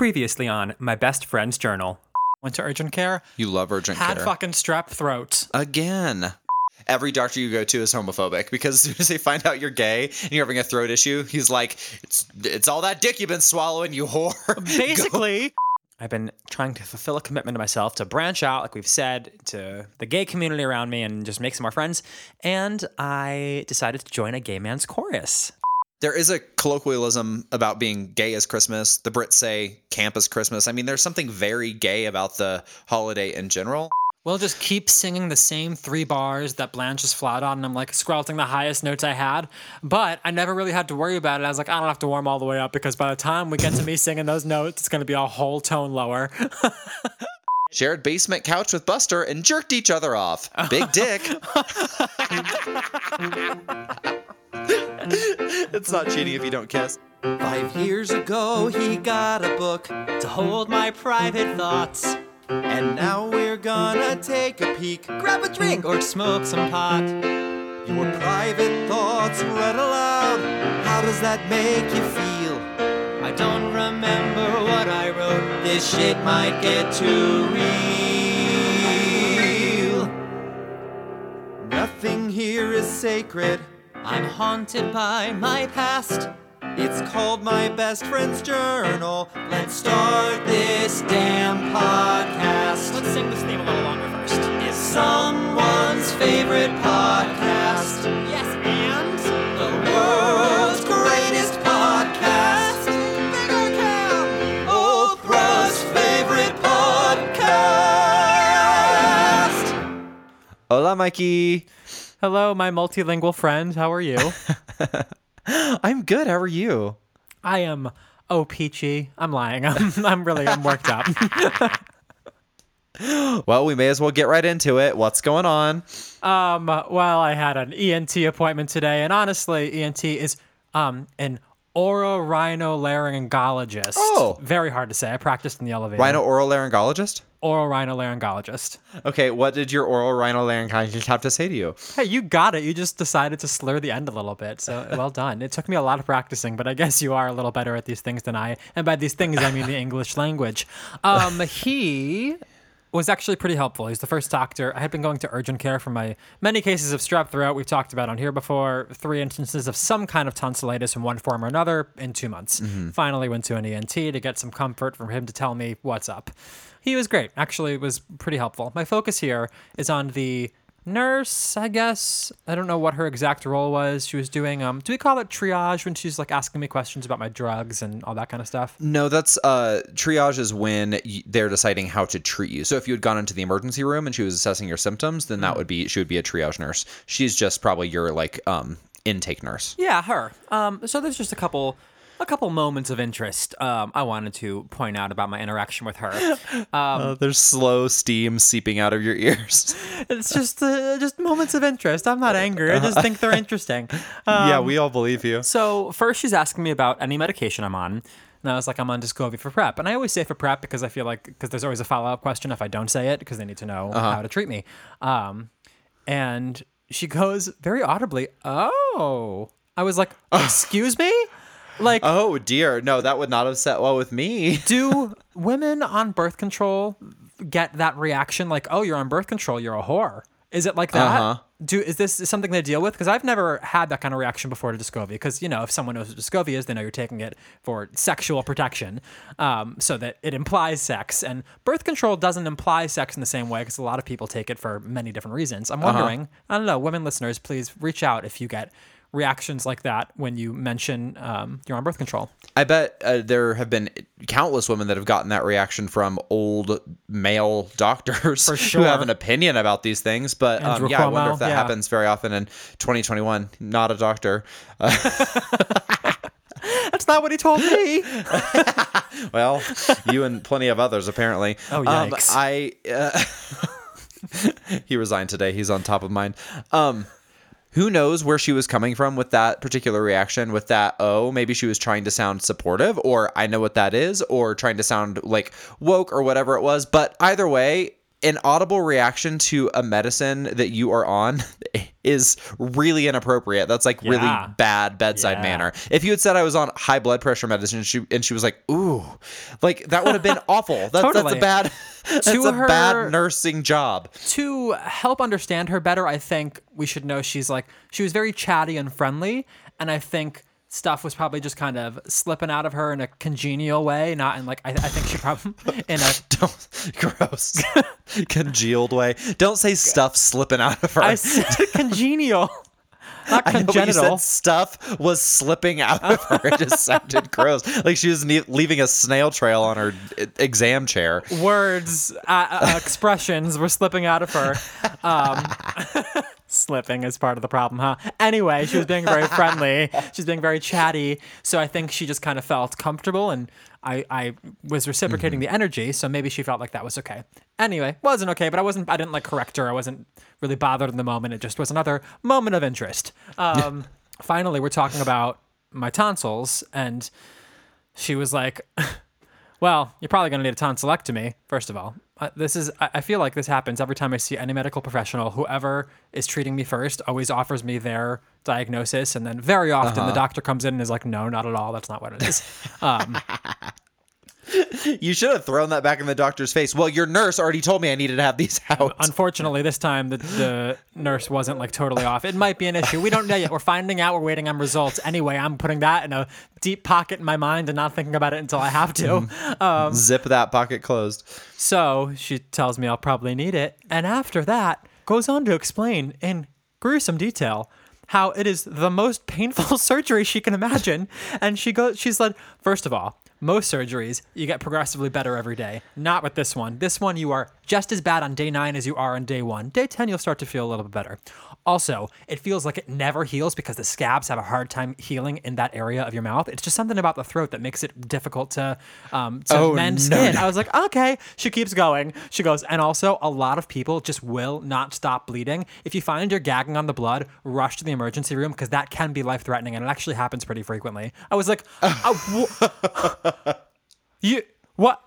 Previously on My Best Friend's Journal. Went to urgent care. You love urgent care. Had care. fucking strep throat. Again. Every doctor you go to is homophobic because as soon as they find out you're gay and you're having a throat issue, he's like, "It's it's all that dick you've been swallowing, you whore." Basically, I've been trying to fulfill a commitment to myself to branch out, like we've said, to the gay community around me and just make some more friends. And I decided to join a gay man's chorus. There is a colloquialism about being gay as Christmas. The Brits say camp is Christmas. I mean, there's something very gay about the holiday in general. we'll just keep singing the same three bars that Blanche is flat on, and I'm like squelching the highest notes I had. But I never really had to worry about it. I was like, I don't have to warm all the way up because by the time we get to me singing those notes, it's going to be a whole tone lower. Shared basement couch with Buster and jerked each other off. Big dick. it's not cheating if you don't kiss. Five years ago, he got a book to hold my private thoughts. And now we're gonna take a peek, grab a drink, or smoke some pot. Your private thoughts read aloud. How does that make you feel? I don't remember what I wrote. This shit might get too real. Nothing here is sacred. I'm haunted by my past. It's called My Best Friend's Journal. Let's start this damn podcast. Let's sing this theme a little longer first. It's someone's favorite podcast. Yes, and The world's greatest podcast. Bigger Cam, Oprah's favorite podcast. Hola, Mikey. Hello, my multilingual friend. How are you? I'm good. How are you? I am. Oh, peachy. I'm lying. I'm, I'm really. I'm worked up. Well, we may as well get right into it. What's going on? Um, well, I had an ENT appointment today, and honestly, ENT is um an otorhinolaryngologist. Oh. very hard to say. I practiced in the elevator. Rhino oral laryngologist? Otorhinolaryngologist. Okay, what did your oral rhino laryngologist have to say to you? Hey, you got it. You just decided to slur the end a little bit, so well done. It took me a lot of practicing, but I guess you are a little better at these things than I. And by these things, I mean the English language. Um, he was actually pretty helpful. He's the first doctor. I had been going to urgent care for my many cases of strep throat we've talked about on here before, three instances of some kind of tonsillitis in one form or another in two months. Mm-hmm. Finally went to an ENT to get some comfort from him to tell me what's up. He was great. Actually, it was pretty helpful. My focus here is on the nurse, I guess. I don't know what her exact role was. She was doing um do we call it triage when she's like asking me questions about my drugs and all that kind of stuff? No, that's uh triage is when y- they're deciding how to treat you. So if you had gone into the emergency room and she was assessing your symptoms, then that would be she would be a triage nurse. She's just probably your like um intake nurse. Yeah, her. Um, so there's just a couple, a couple moments of interest. Um, I wanted to point out about my interaction with her. Uh, there's slow steam seeping out of your ears. It's just uh, just moments of interest. I'm not angry. I just think they're interesting. yeah, we all believe you. So first, she's asking me about any medication I'm on. And I was like, I'm on Descovy for prep. And I always say for prep because I feel like, because there's always a follow up question if I don't say it, because they need to know how to treat me. Um, and she goes very audibly, Oh. I was like, Excuse me? Like, Oh dear, no, that would not have set well with me. do women on birth control get that reaction like, oh, you're on birth control, you're a whore? Is it like that? Uh-huh. Do is this something they deal with? Because I've never had that kind of reaction before to Descovy. Because you know, if someone knows what Descovy is, they know you're taking it for sexual protection, um, so that it implies sex. And birth control doesn't imply sex in the same way because a lot of people take it for many different reasons. I'm wondering. I don't know, women listeners, please reach out if you get reactions like that when you mention um, you're on birth control. I bet uh, there have been countless women that have gotten that reaction from old male doctors For who have an opinion about these things. But um, yeah, I wonder if that yeah. happens very often in 2021. Not a doctor. Uh, That's not what he told me. well, you and plenty of others apparently. Oh, Um, yikes. I uh, he resigned today. He's on top of mind. Um, who knows where she was coming from with that particular reaction? With that, oh, maybe she was trying to sound supportive, or I know what that is, or trying to sound like woke or whatever it was. But either way, an audible reaction to a medicine that you are on is really inappropriate. That's like really bad bedside Yeah. manner. If you had said I was on high blood pressure medicine and she, and she was like, "Ooh," like that would have been awful. That's that's a bad that's To a her- bad nursing job. to help understand her better, I think we should know she's like she was very chatty and friendly, and I think stuff was probably just kind of slipping out of her in a congenial way, not in like I, I think she probably in a Don't gross congealed way. Don't say stuff slipping out of her. I said congenial, not but you congenital. said stuff was slipping out of her. It just sounded gross. Like she was ne- leaving a snail trail on her exam chair. Words, uh, uh, expressions were slipping out of her. Um, slipping is part of the problem, huh? Anyway, she was being very friendly. She's being very chatty. So I think she just kind of felt comfortable and I, I was reciprocating Mm-hmm. the energy. So maybe she felt like that was okay. Anyway, wasn't okay, but I wasn't, I didn't like correct her. I wasn't really bothered in the moment. It just was another moment of interest. Um, finally, we're talking about my tonsils and she was like, well, you're probably going to need a tonsillectomy, first of all. Uh, this is, I I feel like this happens every time I see any medical professional. Whoever is treating me first always offers me their diagnosis. And then very often the doctor comes in and is like, no, not at all. That's not what it is. Um, You should have thrown that back in the doctor's face. Well, your nurse already told me I needed to have these out. unfortunately, this time the, the nurse wasn't like totally off. It might be an issue. We don't know yet. We're finding out. We're waiting on results. Anyway, I'm putting that in a deep pocket in my mind and not thinking about it until I have to. Um, Zip that pocket closed. So she tells me I'll probably need it. And after that, goes on to explain in gruesome detail how it is the most painful surgery she can imagine. And she goes, she said, first of all, most surgeries, you get progressively better every day. Not with this one. This one, you are just as bad on day nine as you are on day one. Day 10, you'll start to feel a little bit better. Also, it feels like it never heals because the scabs have a hard time healing in that area of your mouth. It's just something about the throat that makes it difficult to, um, to Oh, mend no, skin. no. I was like, okay. She keeps going. She goes, and also, a lot of people just will not stop bleeding. If you find you're gagging on the blood, rush to the emergency room because that can be life threatening, and it actually happens pretty frequently. I was like, wh- you what?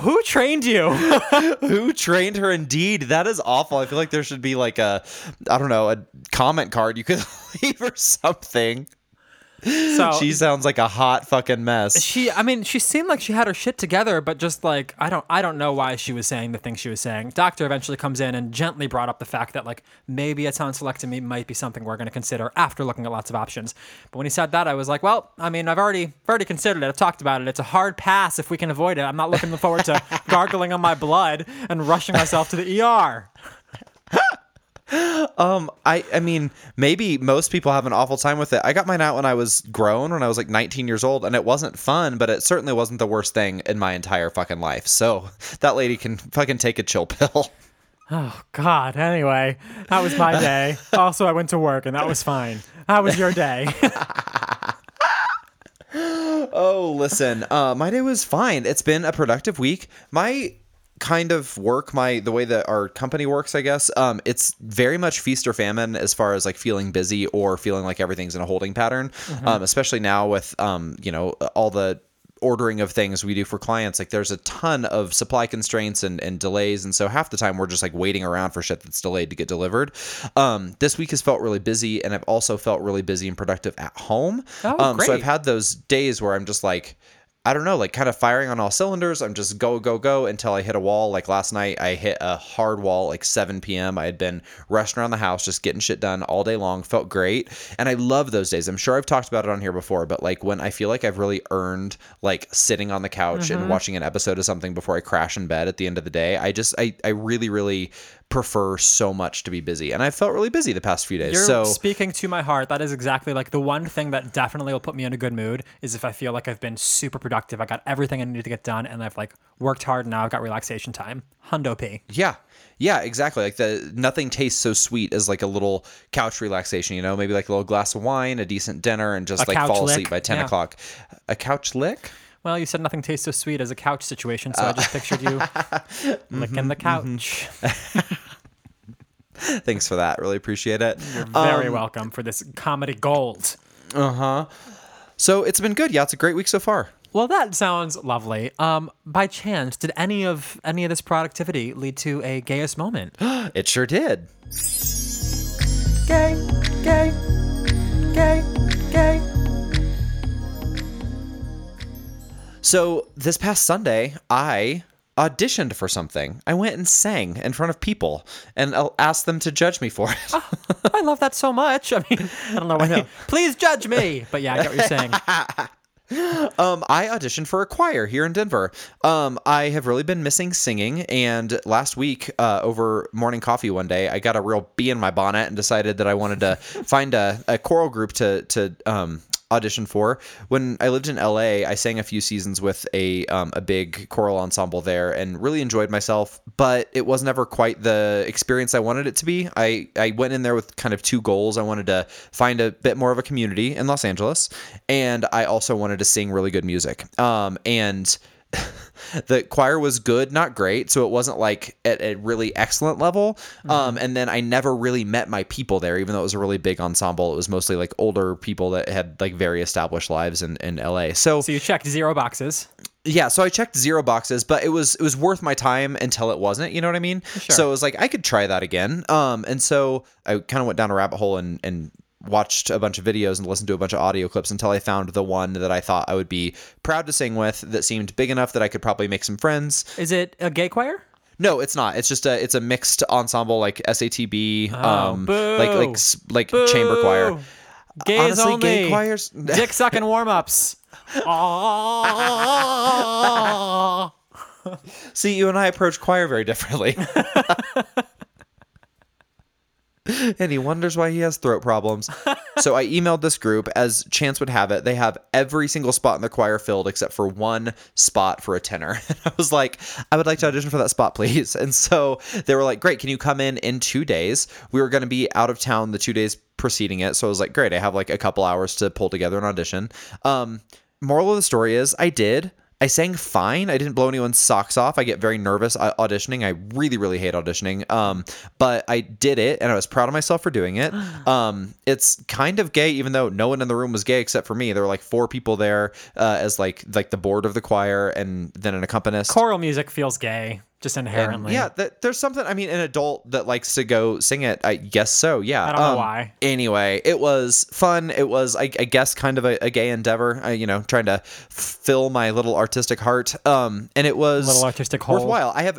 Who trained you? Who trained her? Indeed, that is awful. I feel like there should be like a, I don't know, a comment card you could leave or something. So She sounds like a hot fucking mess. she i mean she seemed like she had her shit together but just like i don't i don't know why she was saying the things she was saying. Doctor eventually comes in and gently brought up the fact that like maybe a tonsillectomy might be something we're going to consider after looking at lots of options. But when he said that i was like well i mean i've already I've already considered it. I've talked about it. It's a hard pass if we can avoid it. I'm not looking forward to gargling on my blood and rushing myself to the er Um, I, I mean, maybe most people have an awful time with it. I got mine out when I was grown, when I was like 19 years old, and it wasn't fun, but it certainly wasn't the worst thing in my entire fucking life. So that lady can fucking take a chill pill. oh god anyway that was my day also i went to work and that was fine how was your day Oh, listen, uh, my day was fine. It's been a productive week. My kind of work, my the way that our company works, I guess, um, it's very much feast or famine as far as like feeling busy or feeling like everything's in a holding pattern. Um, especially now with um, you know, all the ordering of things we do for clients like there's a ton of supply constraints and, and delays and so half the time we're just like waiting around for shit that's delayed to get delivered. Um, this week has felt really busy and i've also felt really busy and productive at home. Oh, um, so i've had those days where i'm just like I don't know, like kind of firing on all cylinders. I'm just go, go, go until I hit a wall. Like last night, I hit a hard wall, like 7 p.m. I had been rushing around the house, just getting shit done all day long. Felt great. And I love those days. I'm sure I've talked about it on here before, but like when I feel like I've really earned like sitting on the couch and mm-hmm. watching an episode of something before I crash in bed at the end of the day, I just, I, I really, really prefer so much to be busy. And I felt really busy the past few days. You're so speaking to my heart. That is exactly like the one thing that definitely will put me in a good mood is if I feel like I've been super productive. I got everything I need to get done, and I've like worked hard. And now I've got relaxation time. Hundo P. Yeah. Yeah, exactly. Like the nothing tastes so sweet as like a little couch relaxation, you know, maybe like a little glass of wine, a decent dinner, and just A like fall lick, asleep by 10 yeah. o'clock. A couch lick? Well, you said nothing tastes so sweet as a couch situation, so I just pictured you licking the couch. Thanks for that. Really appreciate it. You're very welcome for this comedy gold. Uh huh. So it's been good. Yeah, it's a great week so far. Well, that sounds lovely. Um, by chance, did any of any of this productivity lead to a gayest moment? It sure did. gay, gay, gay, gay. So this past Sunday, I auditioned for something. I went and sang in front of people and I'll ask them to judge me for it. I love that so much. I mean, I don't know why. you- Please judge me. But yeah, I get what you're saying. Um, I auditioned for a choir here in Denver. Um, I have really been missing singing, and last week, uh, over morning coffee one day, I got a real bee in my bonnet and decided that I wanted to find a, a choral group to to um, audition for. When I lived in LA, I sang a few seasons with a um, a big choral ensemble there, and really enjoyed myself. But it was never quite the experience I wanted it to be. I I went in there with kind of two goals. I wanted to find a bit more of a community in Los Angeles, and I also wanted to sing really good music. Um, and the choir was good, not great, so it wasn't like at a really excellent level. Um, and then I never really met my people there, even though it was a really big ensemble. It was mostly like older people that had like very established lives in, in LA. So, So you checked zero boxes. yeah, so I checked zero boxes, but it was it was worth my time until it wasn't. You know what I mean? Sure. So it was like I could try that again. Um, and so I kind of went down a rabbit hole and and watched a bunch of videos and listened to a bunch of audio clips until I found the one that I thought I would be proud to sing with that seemed big enough that I could probably make some friends. Is it a gay choir? No, it's not. It's just a it's a mixed ensemble like SATB, um, boo. like like like chamber choir. Boo. Gays Honestly, only. gay choirs. Dick sucking warm ups. See, you and I approach choir very differently. and he wonders why he has throat problems. so I emailed this group. As chance would have it, they have every single spot in the choir filled except for one spot for a tenor. And I was like, I would like to audition for that spot, please. And so they were like, Great, can you come in in two days? We were going to be out of town the two days preceding it. So I was like, Great, I have like a couple hours to pull together an audition. Um, moral of the story is, I did. I sang fine. I didn't blow anyone's socks off. I get very nervous au- auditioning. I really, really hate auditioning. Um, but I did it, and I was proud of myself for doing it. Um, it's kind of gay, even though no one in the room was gay except for me. There were like four people there uh, as like like the board of the choir, and then an accompanist. Choral music feels gay, just And, inherently. yeah, that, there's something. I mean, an adult that likes to go sing it. I guess so. Yeah. I don't know Um, why. Anyway, it was fun. It was, I, I guess, kind of a, a gay endeavor. Uh, you know, trying to fill my little artistic heart. Um, and it was Little artistic hole. worthwhile. I have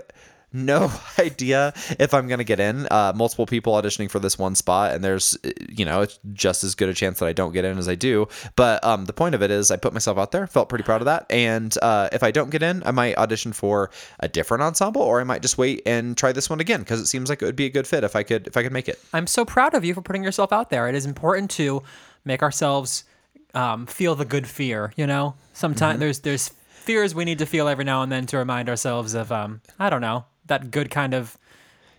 no idea if I'm gonna get in. Uh, multiple people auditioning for this one spot, and there's, you know, it's just as good a chance that I don't get in as I do. But um, the point of it is, I put myself out there, felt pretty proud of that, and uh, if I don't get in, I might audition for a different ensemble, or I might just wait and try this one again because it seems like it would be a good fit if I could if I could make it. I'm so proud of you for putting yourself out there. It is important to make ourselves um, feel the good fear. You know, sometimes Mm-hmm. there's there's fears we need to feel every now and then to remind ourselves of um, I don't know that good kind of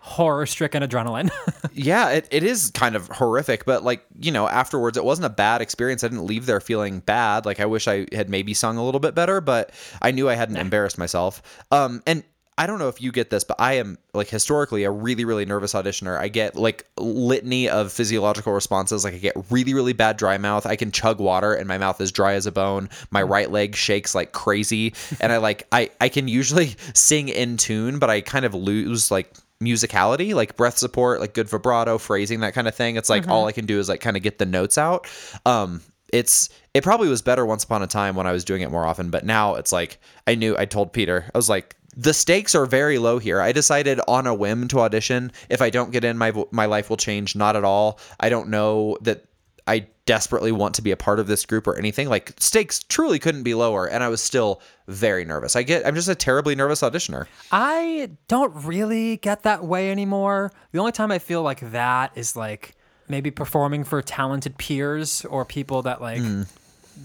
horror-stricken adrenaline. yeah, it, it is kind of horrific, but like, you know, afterwards it wasn't a bad experience. I didn't leave there feeling bad. Like I wish I had maybe sung a little bit better, but I knew I hadn't embarrassed myself. Um and I don't know if you get this, but I am like historically a really, really nervous auditioner. I get like litany of physiological responses. Like I get really, really bad dry mouth. I can chug water and my mouth is dry as a bone. My right leg shakes like crazy. And I like I, I can usually sing in tune, but I kind of lose like musicality, like breath support, like good vibrato, phrasing, that kind of thing. It's like all I can do is like kind of get the notes out. Um, it's it probably was better once upon a time when I was doing it more often, but now it's like I knew I told Peter I was like the stakes are very low here. I decided on a whim to audition. If I don't get in, my my life will change. Not at all. I don't know that I desperately want to be a part of this group or anything. Like stakes truly couldn't be lower, and I was still very nervous. I get I'm just a terribly nervous auditioner. I don't really get that way anymore. The only time I feel like that is like maybe performing for talented peers or people that like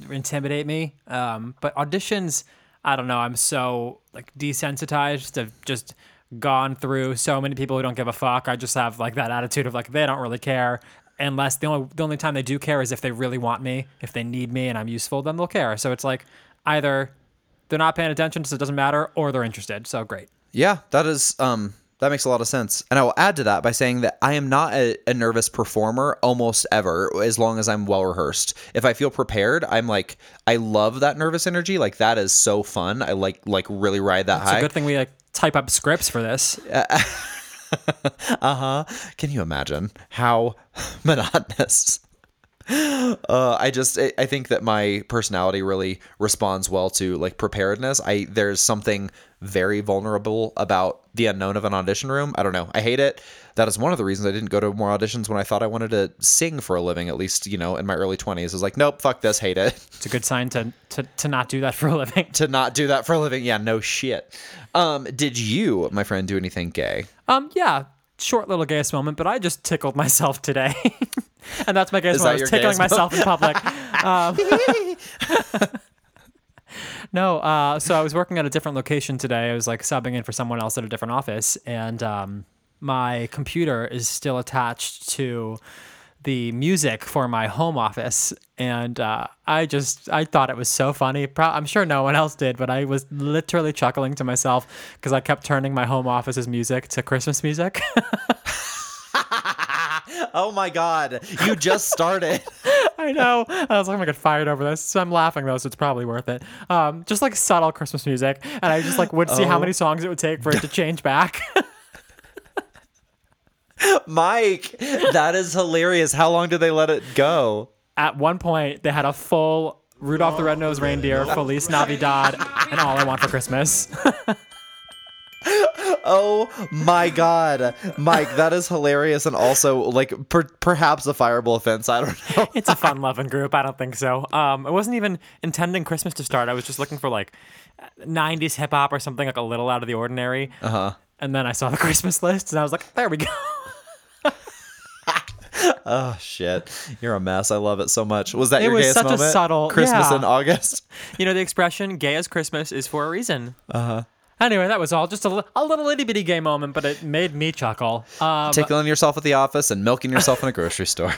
intimidate me. Um, but auditions, I don't know. I'm so like desensitized to just gone through so many people who don't give a fuck. I just have like that attitude of like they don't really care. Unless the only the only time they do care is if they really want me, if they need me and I'm useful, then they'll care. So it's like either they're not paying attention, so it doesn't matter, or they're interested. So great. Yeah, that is um That makes a lot of sense. And I will add to that by saying that I am not a, a nervous performer almost ever, as long as I'm well rehearsed. If I feel prepared, I'm like, I love that nervous energy. Like that is so fun. I like like really ride that It's high. It's a good thing we like type up scripts for this. Uh, uh huh. Can you imagine how monotonous? Uh, I just I, I think that my personality really responds well to like preparedness. I there's something very vulnerable about the unknown of an audition room. I don't know. I hate it. That is one of the reasons I didn't go to more auditions when I thought I wanted to sing for a living. At least you know in my early twenties, I was like, nope, fuck this, hate it. It's a good sign to to, to not do that for a living. to not do that for a living, yeah, no shit. Um, did you, my friend, do anything gay? Um, yeah, short little gayest moment, but I just tickled myself today. and that's my gayest Is that moment. I was tickling myself in public. Um, no, uh, so I was working at a different location today. I was like subbing in for someone else at a different office, and um, my computer is still attached to the music for my home office and uh, i just i thought it was so funny Pro- i'm sure no one else did but i was literally chuckling to myself because i kept turning my home office's music to christmas music Oh my god, you just started. I know. I was like, I'm gonna get fired over this. So I'm laughing though, so it's probably worth it. Um, just like subtle Christmas music, and I just like would see how Oh. many songs it would take for it to change back. Mike, that is hilarious. How long did they let it go? At one point, they had a full Rudolph the Red-Nosed Reindeer, Feliz Navidad, and All I Want for Christmas. Oh my god, Mike, that is hilarious and also like per- perhaps a fireable offense. I don't know. it's a fun-loving group. I don't think so. Um, I wasn't even intending Christmas to start. I was just looking for like '90s hip hop or something like a little out of the ordinary. Uh Uh-huh. And then I saw the Christmas list, and I was like, there we go. Oh shit, you're a mess. I love it so much. Was that It your was gayest such a subtle- Christmas yeah. in August. You know the expression "gay as Christmas" is for a reason. Uh huh. Anyway, that was all. Just a, a little itty bitty gay moment, but it made me chuckle. Um, Tickling yourself at the office and milking yourself in a grocery store.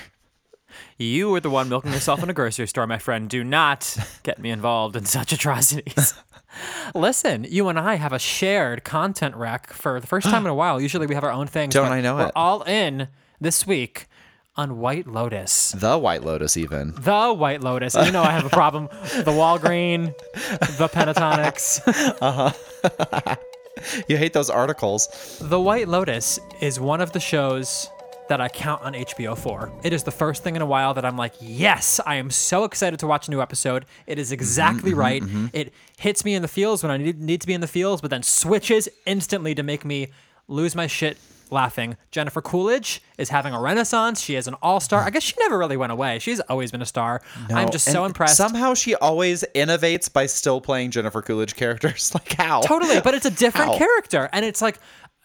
you were the one milking yourself in a grocery store, my friend. Do not get me involved in such atrocities. Listen, you and I have a shared content rack for the first time in a while. Usually we have our own things. Don't I know we're it. all in this week on White Lotus. The White Lotus, even. The White Lotus. You know I have a problem. the Walgreen, the Pentatonix. uh-huh. You hate those articles. The White Lotus is one of the shows that I count on HBO for. It is the first thing in a while that I'm like, yes, I am so excited to watch a new episode. It is mm-hmm, exactly mm-hmm, right. Mm-hmm. It hits me in the feels when I need, need to be in the feels, but then switches instantly to make me lose my shit laughing. Jennifer Coolidge is having a renaissance. She is an all star. I guess she never really went away. She's always been a star. I'm just so impressed. Somehow she always innovates by still playing Jennifer Coolidge characters. Like how? Totally, but it's a different How? character, and it's like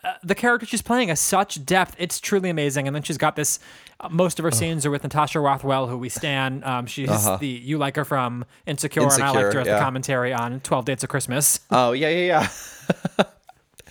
uh, the character she's playing has such depth. It's truly amazing. And then she's got this. Uh, most of her scenes are with Natasha Rothwell, who we stan. Um, she's the you like her from Insecure, and I Uh-huh. Liked her as yeah. the commentary on Twelve Dates of Christmas. Oh yeah, yeah, yeah.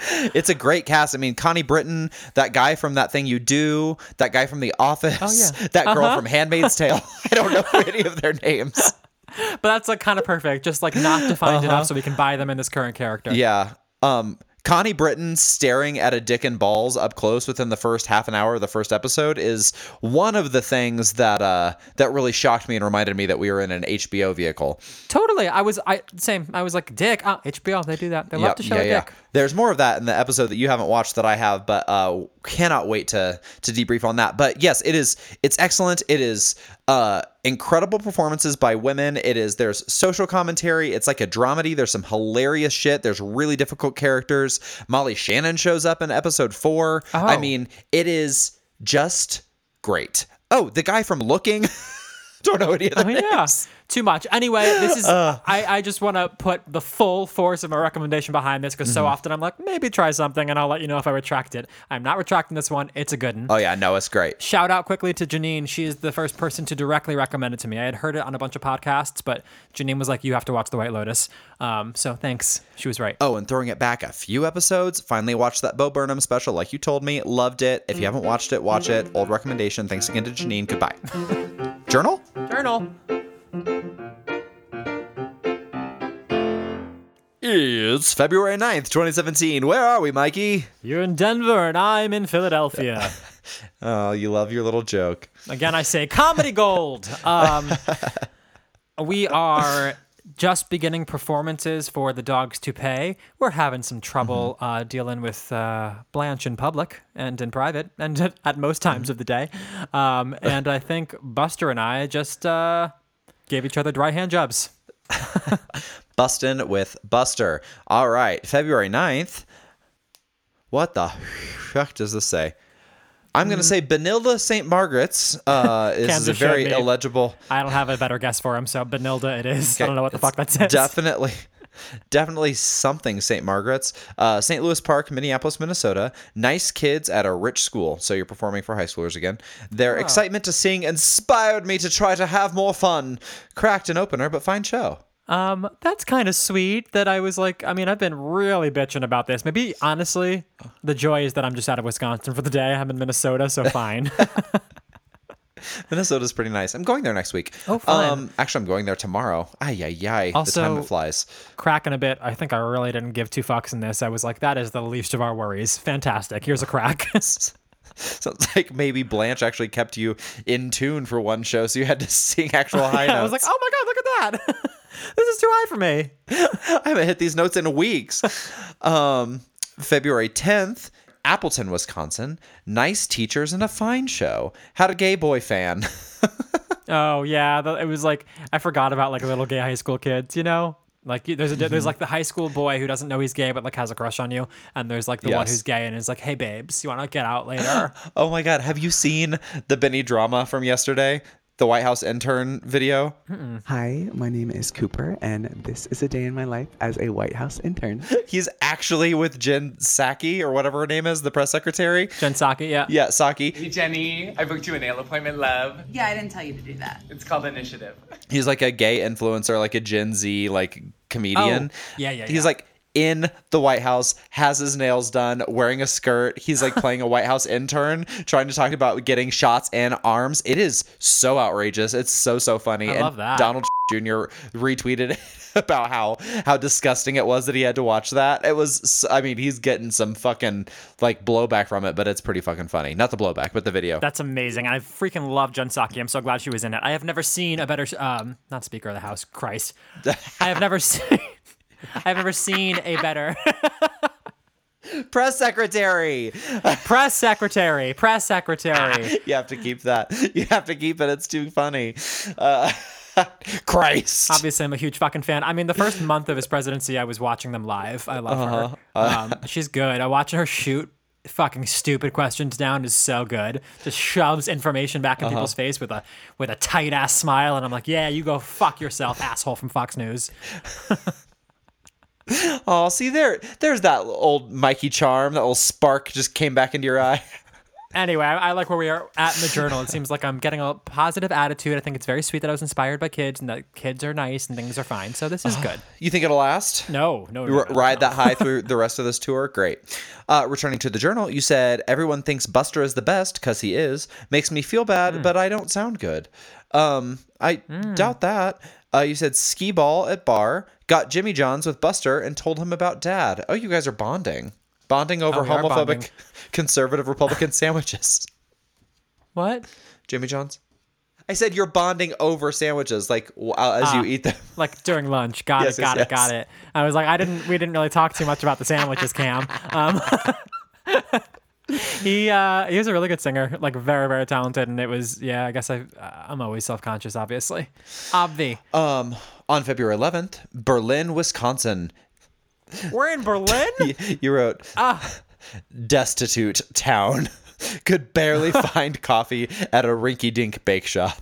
it's a great cast. I mean, Connie Britton, that guy from that thing you do, that guy from The Office, Oh, yeah. that girl Uh-huh. from Handmaid's Tale. I don't know any of their names. But that's like kind of perfect, just like not defined enough so we can buy them in this current character. Uh-huh. Yeah. Um, Connie Britton staring at a dick and balls up close within the first half an hour of the first episode is one of the things that uh, that really shocked me and reminded me that we were in an HBO vehicle. Totally. I was I same. I was like, Dick. Oh, HBO. They do that. They love to show a dick. There's more of that in the episode that you haven't watched that I have, but uh, cannot wait to to debrief on that. But yes, it is. It's excellent. It is uh, incredible performances by women. It is. There's social commentary. It's like a dramedy. There's some hilarious shit. There's really difficult characters. Molly Shannon shows up in episode four. I Oh. mean, it is just great. Oh, the guy from Looking. Don't know any of the Oh, yeah. Too much. Anyway, this is. I, I just want to put the full force of my recommendation behind this because so Mm-hmm. often I'm like, maybe try something and I'll let you know if I retract it. I'm not retracting this one. It's a good one. Oh yeah, no, it's great. Shout out quickly to Janine. She is the first person to directly recommend it to me. I had heard it on a bunch of podcasts, but Janine was like, you have to watch The White Lotus. Um, so thanks. She was right. Oh, and throwing it back a few episodes, finally watched that Bo Burnham special like you told me. Loved it. If you haven't watched it, watch it. Old recommendation. Thanks again to Janine. Goodbye. Journal. Journal? It's February 9th, 2017. Where are we, Mikey? You're in Denver and I'm in Philadelphia. Oh, you love your little joke. Again, I say comedy gold. Um, we are just beginning performances for the dogs to pay. We're having some trouble uh, dealing with uh, Blanche in public and in private and at, at most times of the day. Um, and I think Buster and I just uh, gave each other dry hand jobs. Bustin' with Buster. All right, February 9th. What the fuck does this say? I'm going to say Benilda St. Margaret's. Uh, this is a very illegible. I don't have a better guess for him, so Benilda it is. I don't know what the fuck that says. Definitely. Definitely something St. Margaret's. Uh, St. Louis Park, Minneapolis, Minnesota. Nice kids at a rich school. So you're performing for high schoolers again. Their excitement to sing inspired me to try to have more fun. Cracked an opener, but fine show. Um, that's kind of sweet that I was like, I mean, I've been really bitching about this. Maybe honestly, the joy is that I'm just out of Wisconsin for the day. I'm in Minnesota, so fine. Minnesota's pretty nice. I'm going there next week. Oh, fun. Um, actually, I'm going there tomorrow. Ay, ay, ay. the Also- time that flies. Cracking a bit. I think I really didn't give two fucks in this. I was like, that is the least of our worries. Fantastic. Here's a crack. Sounds like maybe Blanche actually kept you in tune for one show, so you had to sing actual high notes. I was like, oh my God, look at that. this is too high for me. I haven't hit these notes in weeks. um, February 10th, Appleton, Wisconsin. Nice teachers and a fine show. Had a gay boy fan. Oh yeah, it was like I forgot about like little gay high school kids, you know. Like there's a, there's mm-hmm. like the high school boy who doesn't know he's gay but like has a crush on you, and there's like the one who's gay and is like, "Hey babes, you want to get out later?" oh my God. Have you seen the Benny Drama from yesterday? The White House intern video? Hi, my name is Cooper, and this is a day in my life as a White House intern. He's actually with Jen Psaki or whatever her name is, the press secretary. Jen Psaki, yeah. Yeah, Saki. Hey Jenny, I booked you a nail appointment, love. Yeah, I didn't tell you to do that. It's called Initiative. He's like a gay influencer, like a Gen Z like comedian. Oh, yeah, yeah, He's yeah. like in the White House, has his nails done, wearing a skirt. He's like playing a White House intern, trying to talk about getting shots and arms. It is so outrageous. It's so so funny. I and love that. Donald Jr. retweeted about how how disgusting it was that he had to watch that. It was. I mean, he's getting some fucking like blowback from it, but it's pretty fucking funny. Not the blowback, but the video. That's amazing. I freaking love Jen Psaki. I'm so glad she was in it. I have never seen a better, um, not Speaker of the House, Christ. I have never seen, I've never seen a better Press secretary. press secretary. Press secretary. you have to keep that. You have to keep it. It's too funny. Uh, Christ. Obviously, I'm a huge fucking fan. I mean, the first month of his presidency, I was watching them live. I love her. Um, she's good. I watch her shoot fucking stupid questions down is so good. Just shoves information back in people's face with a with a tight ass smile, and I'm like, yeah, you go fuck yourself, asshole from Fox News. Oh, see there. There's that old Mikey charm. That little spark just came back into your eye. Anyway, I, I like where we are at in the journal. It seems like I'm getting a positive attitude. I think it's very sweet that I was inspired by kids and that kids are nice and things are fine. So this is good. You think it'll last? No, no, no, R- no, ride no. that high through the rest of this tour. Great. Uh, returning to the journal, you said everyone thinks Buster is the best because he is. Makes me feel bad, Hmm. but I don't sound good. Um, I doubt that. Uh, you said ski ball at bar. Got Jimmy Johns with Buster and told him about Dad. Oh, you guys are bonding, bonding over Oh, homophobic, bonding. conservative Republican sandwiches. What? Jimmy Johns. I said you're bonding over sandwiches, like uh, as you Ah. eat them. Like during lunch. Got Yes, it, got yes, it, got it. I was like, I didn't we didn't really talk too much about the sandwiches, Cam. Um He uh he was a really good singer, like very very talented, and it was yeah. I guess I I'm always self conscious, obviously. Obvi. Um, on February 11th, Berlin, Wisconsin. We're in Berlin. You wrote, Ah. destitute town. Could barely find coffee at a rinky dink bake shop.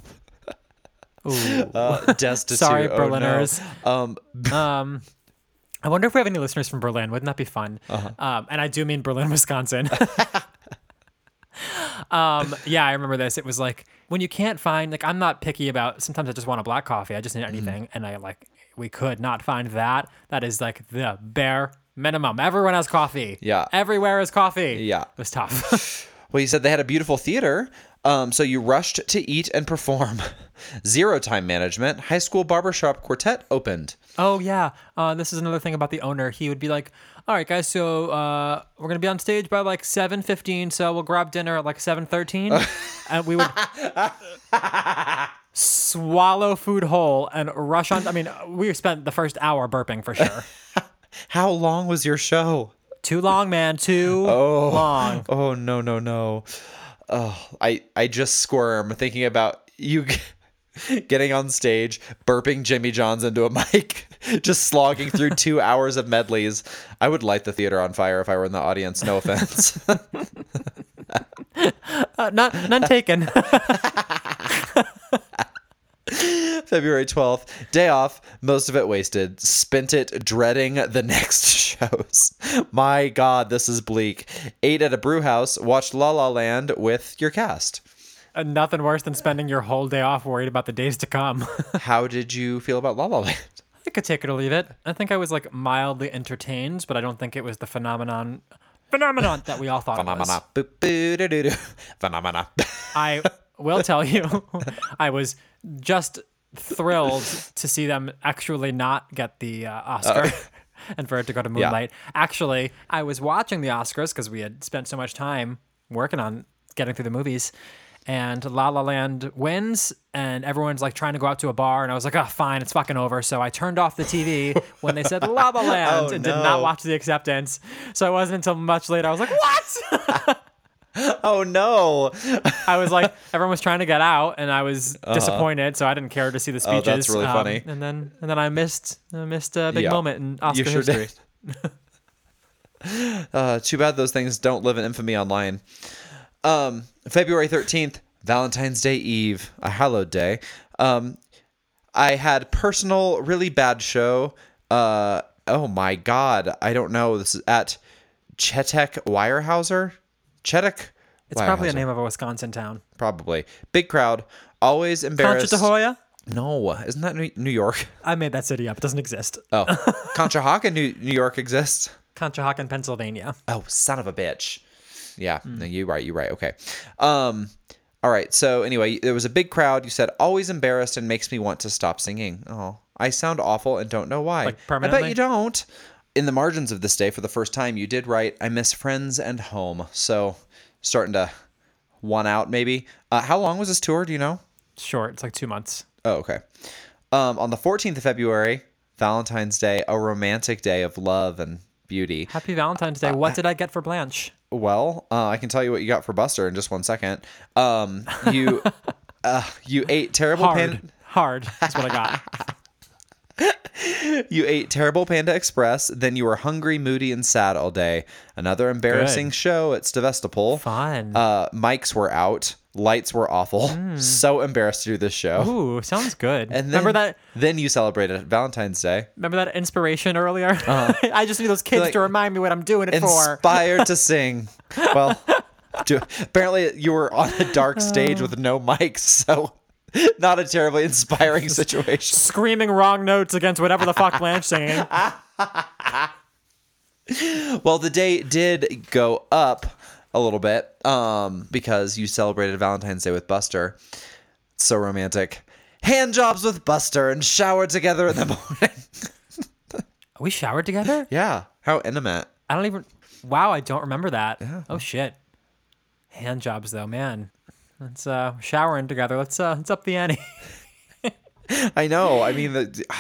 Ooh. Uh, destitute. Sorry, oh no. Berliners. Um, Um, I wonder if we have any listeners from Berlin. Wouldn't that be fun? Uh-huh. Um, and I do mean Berlin, Wisconsin. um, yeah, I remember this. It was like when you can't find like I'm not picky about. Sometimes I just want a black coffee. I just need anything, Mm-hmm. and I like we could not find that. That is like the bare minimum. Everyone has coffee. Yeah. everywhere is coffee. Yeah. it was tough. well, you said they had a beautiful theater. Um, so you rushed to eat and perform. Zero time management. High school barbershop quartet opened. Oh yeah, uh, this is another thing about the owner. He would be like, "All right, guys, so uh, we're gonna be on stage by like seven fifteen, so we'll grab dinner at like seven thirteen, and we would swallow food whole and rush on. I mean, we spent the first hour burping for sure. How long was your show? Too long, man. Too oh. long. Oh no no no. Oh, I I just squirm thinking about you getting on stage, burping Jimmy Johns into a mic, just slogging through two hours of medleys. I would light the theater on fire if I were in the audience. No offense. Uh, not none taken. February 12th, day off, most of it wasted. Spent it dreading the next shows. My God, this is bleak. Ate at a brew house, watched La La Land with your cast. Uh, Nothing worse than spending your whole day off worried about the days to come. How did you feel about La La Land? I could take it or leave it. I think I was like mildly entertained, but I don't think it was the phenomenon phenomenon that we all thought it was. Phenomena. I will tell you, I was just thrilled to see them actually not get the uh, Oscar. And for it to go to Moonlight. Actually, I was watching the Oscars because we had spent so much time working on getting through the movies. And La La Land wins, and everyone's like trying to go out to a bar. And I was like, oh, fine, it's fucking over. So I turned off the TV when they said La La Land Oh, and did not watch the acceptance. So it wasn't until much later I was like, what? oh no. I was like, everyone was trying to get out, and I was disappointed, so I didn't care to see the speeches. Uh-huh. Oh, that's really Um, funny. And then, and then I missed, I missed a big Yeah. moment in Oscar You sure history. did. Uh, too bad those things don't live in infamy online. Um, February 13th, Valentine's Day Eve, a hallowed day. Um, I had personal, really bad show. Uh, oh my God. I don't know. This is at Chetek Weyerhaeuser. Chetek It's probably a name of a Wisconsin town. Probably. Big crowd. Always embarrassed. Conchatahoya? No, isn't that New- New York? I made that city up. It doesn't exist. Oh, Conshohocken, New New York exists. Conshohocken, Pennsylvania. Oh, son of a bitch. Yeah, no, you right, you right. Okay. Um all right. So anyway, there was a big crowd. You said always embarrassed and makes me want to stop singing. Oh, I sound awful and don't know why. Like, I bet you don't. In the margins of this day for the first time, you did write I miss friends and home. So starting to one out maybe. Uh, how long was this tour, do you know? Short. It's like two months. Oh, okay. Um, on the 14th of February, Valentine's Day, a romantic day of love and beauty. Happy Valentine's Uh, Day. What did I get for Blanche? Well, uh, I can tell you what you got for Buster in just one second. Um, you uh, you ate terrible Hard. pan- Hard. That's what I got. you ate terrible Panda Express. Then you were hungry, moody, and sad all day. Another embarrassing Good. show at Stavestopol. Fun. Uh, mics were out. Lights were awful. So embarrassed to do this show. Ooh, sounds good. And then, remember that? Then you celebrated Valentine's Day. Remember that inspiration earlier? I just need those kids Uh-huh. like- to remind me what I'm doing it for. inspired to sing. Well, do, apparently you were on a dark stage with no mics, so not a terribly inspiring situation. Screaming wrong notes against whatever the fuck Blanche singing. Well, the day did go up a little bit um, because you celebrated Valentine's Day with Buster. So romantic. Hand jobs with Buster and showered together in the morning. We showered together? yeah, how intimate. I don't even. Wow, I don't remember that. Oh shit. Hand jobs though, man. Let's uh showering together. Let's uh let's up the ante. I know. I mean, the, I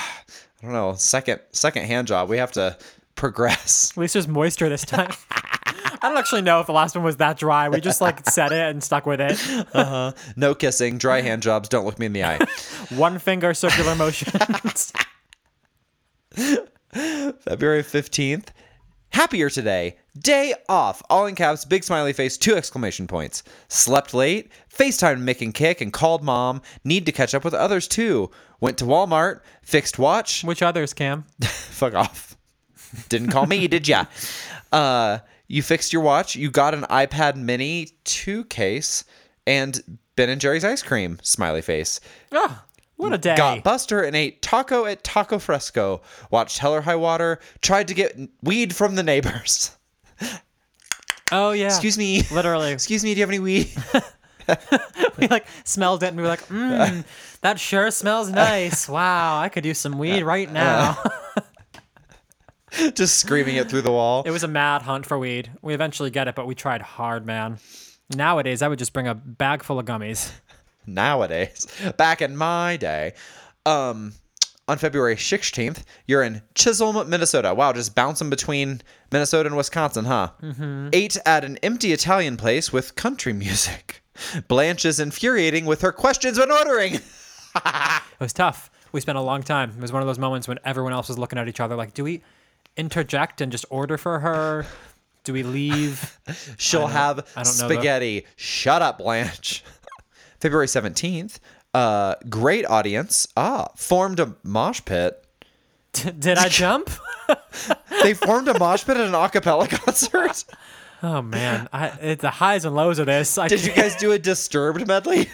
don't know. Second, second hand job. We have to progress. At least there's moisture this time. I don't actually know if the last one was that dry. We just like said it and stuck with it. Uh-huh. No kissing, dry hand jobs. Don't look me in the eye. One finger circular motions. February 15th. Happier today. Day off. All in caps, big smiley face, two exclamation points. Slept late, FaceTimed Mick and Kick and called mom. Need to catch up with others too. Went to Walmart, fixed watch. Which others, Cam? Fuck off. Didn't call me, did ya? Uh, you fixed your watch. You got an iPad mini 2 case and Ben and Jerry's ice cream. Smiley face. Oh, what a day. Got Buster and ate taco at Taco Fresco. Watched Hell or High Water. Tried to get weed from the neighbors. oh yeah. Excuse me. Literally. Excuse me. Do you have any weed? we like smelled it and we were like, mmm, that sure smells nice. Wow, I could use some weed right uh, now. Uh. Just screaming it through the wall. it was a mad hunt for weed. We eventually get it, but we tried hard, man. Nowadays, I would just bring a bag full of gummies. Nowadays. Back in my day, um, on February 16th, you're in Chisholm, Minnesota. Wow, just bouncing between Minnesota and Wisconsin, huh? Mm-hmm. Ate at an empty Italian place with country music. Blanche is infuriating with her questions when ordering. It was tough. We spent a long time. It was one of those moments when everyone else was looking at each other like, do we interject and just order for her? Do we leave? She'll have I don't know the- spaghetti. Shut up, Blanche. February 17th, uh, great audience. Ah, formed a mosh pit. Did I jump? They formed a mosh pit at an a cappella concert. Oh man, I, it, the highs and lows of this. I Did you guys do a disturbed medley?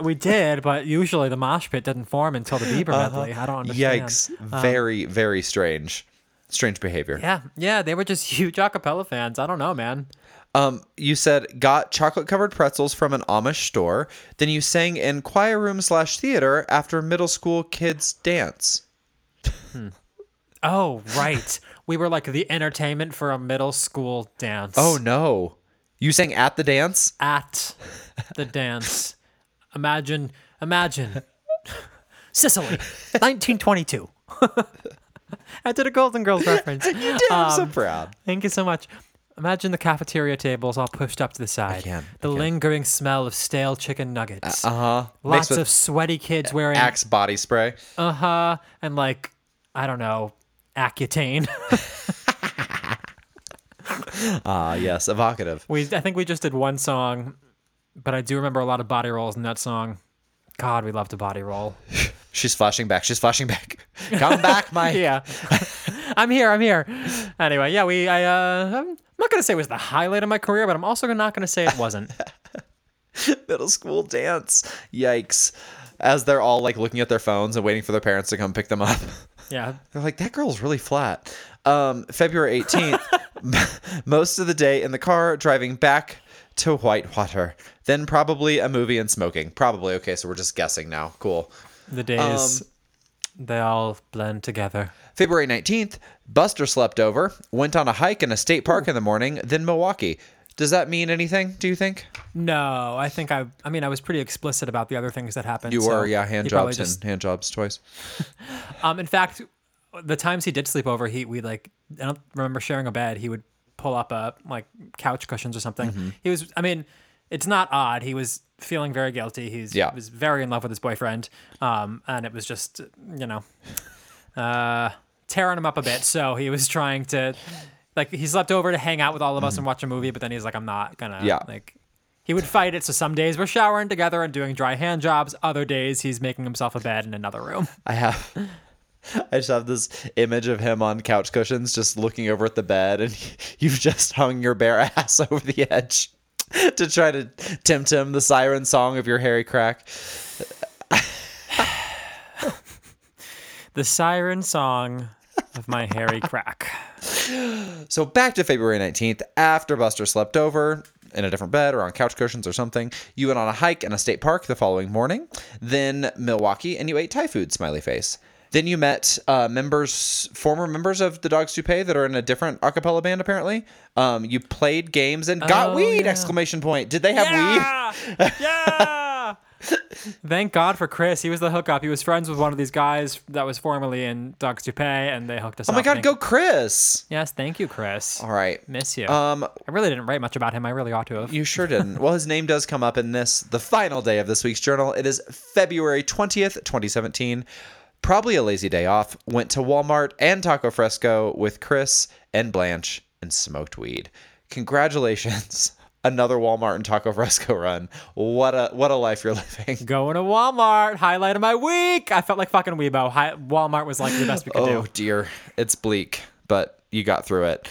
we did, but usually the mosh pit didn't form until the Bieber medley. I don't understand. Yikes. Very, very strange. Strange behavior. Yeah, yeah, they were just huge acapella fans. I don't know, man. Um, you said got chocolate covered pretzels from an Amish store. Then you sang in choir room slash theater after middle school kids dance. Oh, right. we were like the entertainment for a middle school dance. Oh no. You sang at the dance? at the dance. Imagine, imagine. Sicily, 1922. I did a Golden Girls reference. Damn, I'm so proud. Thank you so much. Imagine the cafeteria tables all pushed up to the side. I can, the lingering smell of stale chicken nuggets. Uh huh. Lots of sweaty kids wearing Axe body spray. uh huh and like I don't know Accutane. Ah, yes, evocative. we I think we just did one song, but I do remember a lot of body rolls in that song. God, we love to body roll. She's flashing back. She's flashing back. Come back, my yeah. I'm here. I'm here. Anyway, yeah, we. I. Uh, Not gonna say it was the highlight of my career, but I'm also not gonna say it wasn't. middle school dance. Yikes. As they're all like looking at their phones and waiting for their parents to come pick them up. Yeah. They're like, that girl's really flat. Um, February 18th, most of the day in the car driving back to Whitewater. Then probably a movie and smoking. Probably. Okay, so we're just guessing now. Cool. The days. they all blend together. February 19th, Buster slept over, went on a hike in a state park in the morning, then Milwaukee. Does that mean anything, do you think? No, I think I. I mean, I was pretty explicit about the other things that happened. You so were, yeah, hand jobs just- and hand jobs twice. Um, in fact, the times he did sleep over, he we like I don't remember sharing a bed. He would pull up a like couch cushions or something. Mm-hmm. He was. I mean, it's not odd. He was feeling very guilty. He's Yeah. was very in love with his boyfriend. Um, and it was just you know, uh, tearing him up a bit. So he was trying to like he slept over to hang out with all of us and watch a movie. But then he's like, I'm not gonna. Yeah. Like. He would fight it. So some days we're showering together and doing dry hand jobs. Other days he's making himself a bed in another room. I have. I just have this image of him on couch cushions, just looking over at the bed, and you've just hung your bare ass over the edge to try to tempt him. The siren song of your hairy crack. The siren song of my hairy crack. So back to February 19th, after Buster slept over in a different bed or on couch cushions or something, you went on a hike in a state park the following morning, then Milwaukee, and you ate Thai food, smiley face. Then you met uh, members, former members of the Dogs Toupee that are in a different a cappella band, apparently. Um, you played games and got Oh, weed! yeah. Exclamation point. Did they have weed? Yeah! Thank God for Chris. He was the hookup. He was friends with one of these guys that was formerly in Dogs Toupee, and they hooked us Oh up. Oh my God, Thank- go Chris! Yes, thank you, Chris. All right. Miss you. Um, I really didn't write much about him. I really ought to have. You sure didn't. well, his name does come up in this, the final day of this week's journal. It is February 20th, 2017. Probably a lazy day off. Went to Walmart and Taco Fresco with Chris and Blanche and smoked weed. Congratulations. Another Walmart and Taco Fresco run. What a what a life you're living. Going to Walmart. Highlight of my week. I felt like fucking Weibo. Hi- Walmart was like the best we could Oh do. Oh dear. It's bleak, but you got through it.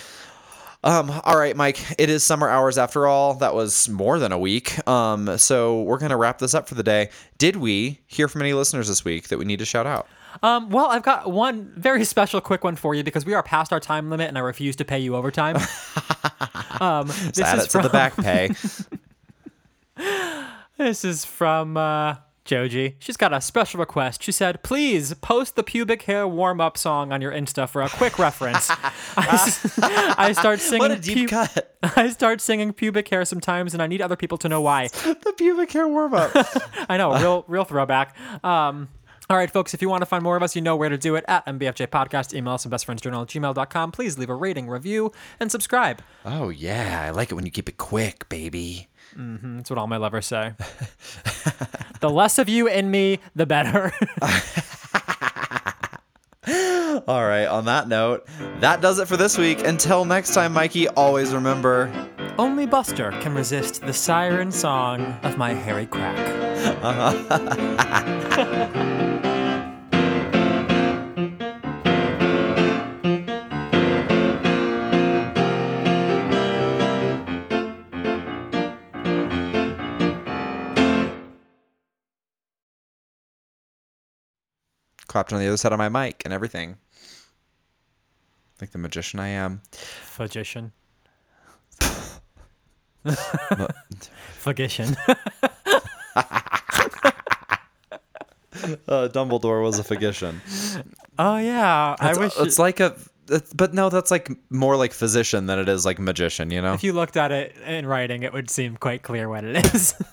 Um, all right, Mike. It is summer hours after all. That was more than a week. Um, so we're gonna wrap this up for the day. Did we hear from any listeners this week that we need to shout out? Um, well, I've got one very special quick one for you because we are past our time limit and I refuse to pay you overtime. um, this Add is to the from- back pay. This is from uh, Joji. She's got a special request. She said, "Please post the pubic hair warm-up song on your Insta for a quick reference." I start singing. What a deep pu- cut. I start singing pubic hair sometimes, and I need other people to know why. the pubic hair warm up. I know, real, real throwback. Um, all right, folks, if you want to find more of us, you know where to do it at MBFJ Podcast. Email us at bestfriendsjournal at gmail.com. Please leave a rating, review, and subscribe. oh yeah, I like it when you keep it quick, baby. Mm-hmm. That's what all my lovers say. the less of you in me, the better. All right, on that note, that does it for this week. Until next time, Mikey, always remember Only Buster can resist the siren song of my hairy crack. Clapped on the other side of my mic and everything. Like the magician I am. Phagician. Phagician. Uh, Dumbledore was a physician. oh, yeah. I It's, wish. it's like a, it's- but no, that's like more like physician than it is like magician. You know. if you looked at it in writing, it would seem quite clear what it is.